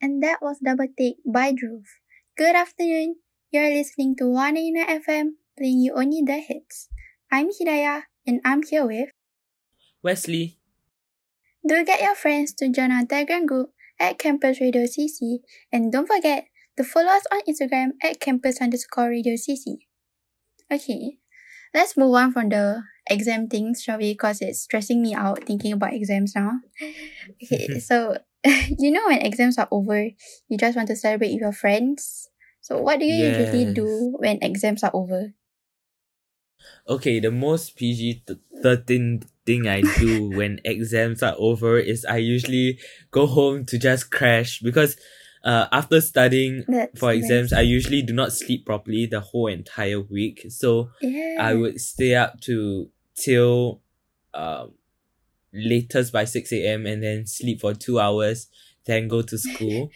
And that was Double Take by Dhruv. Good afternoon. You're listening to 189 FM, playing you only the hits. I'm Hidayah, and I'm here with Wesley. Do get your friends to join our Telegram group at Campus Radio CC, and don't forget to follow us on Instagram at campus underscore radio CC. Okay, let's move on from the exam things, shall we? Because it's stressing me out thinking about exams now. Okay, so you know when exams are over, you just want to celebrate with your friends. So what do you usually do when exams are over? Okay, the most PG thirteen thing I do when exams are over is I usually go home to just crash because uh, after studying That's for exams, nice. I usually do not sleep properly the whole entire week. So Yeah. I would stay up to till um latest by six a.m. and then sleep for two hours, then go to school,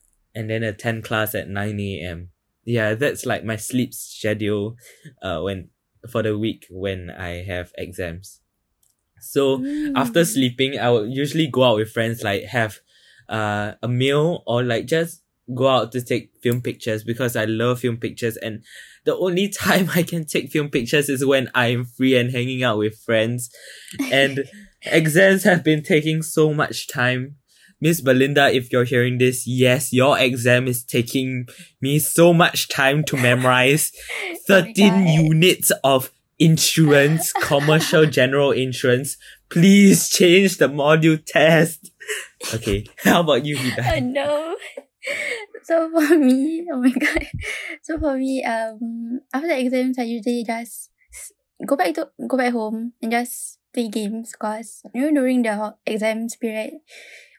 and then attend class at nine a.m. Yeah, that's like my sleep schedule. Uh, when for the week when I have exams. So after Mm. sleeping, I would usually go out with friends, like have uh, a meal or like just go out to take film pictures because I love film pictures. And the only time I can take film pictures is when I'm free and hanging out with friends. And exams have been taking so much time. Miss Belinda, if you're hearing this, yes, your exam is taking me so much time to memorize 13 God. units of insurance, commercial general insurance. Please change the module test. Okay, how about you, Oh Hida? no. So for me, oh my god. So for me, um, after the exams, I usually just go back to go back home and just play games. Cause you know during the exams period,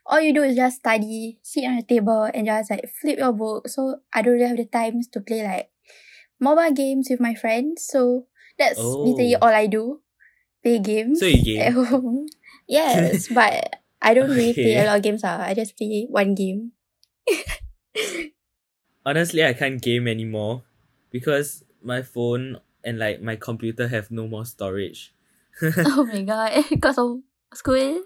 all you do is just study, sit on the table, and just like flip your book. So I don't really have the times to play like mobile games with my friends. So that's literally Oh. all I do. Play games So you at home. Yes, but I don't really play a lot of games. Ah, I just play one game. Honestly, I can't game anymore because my phone and like my computer have no more storage. oh my god, because of school.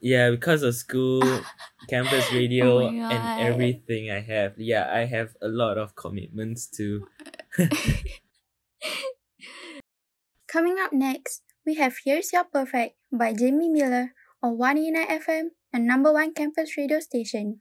Yeah, because of school, campus oh radio, Oh and everything I have. Yeah, I have a lot of commitments too. Coming up next, we have Here's Your Perfect by Jamie Miller on 189 FM, a number one campus radio station.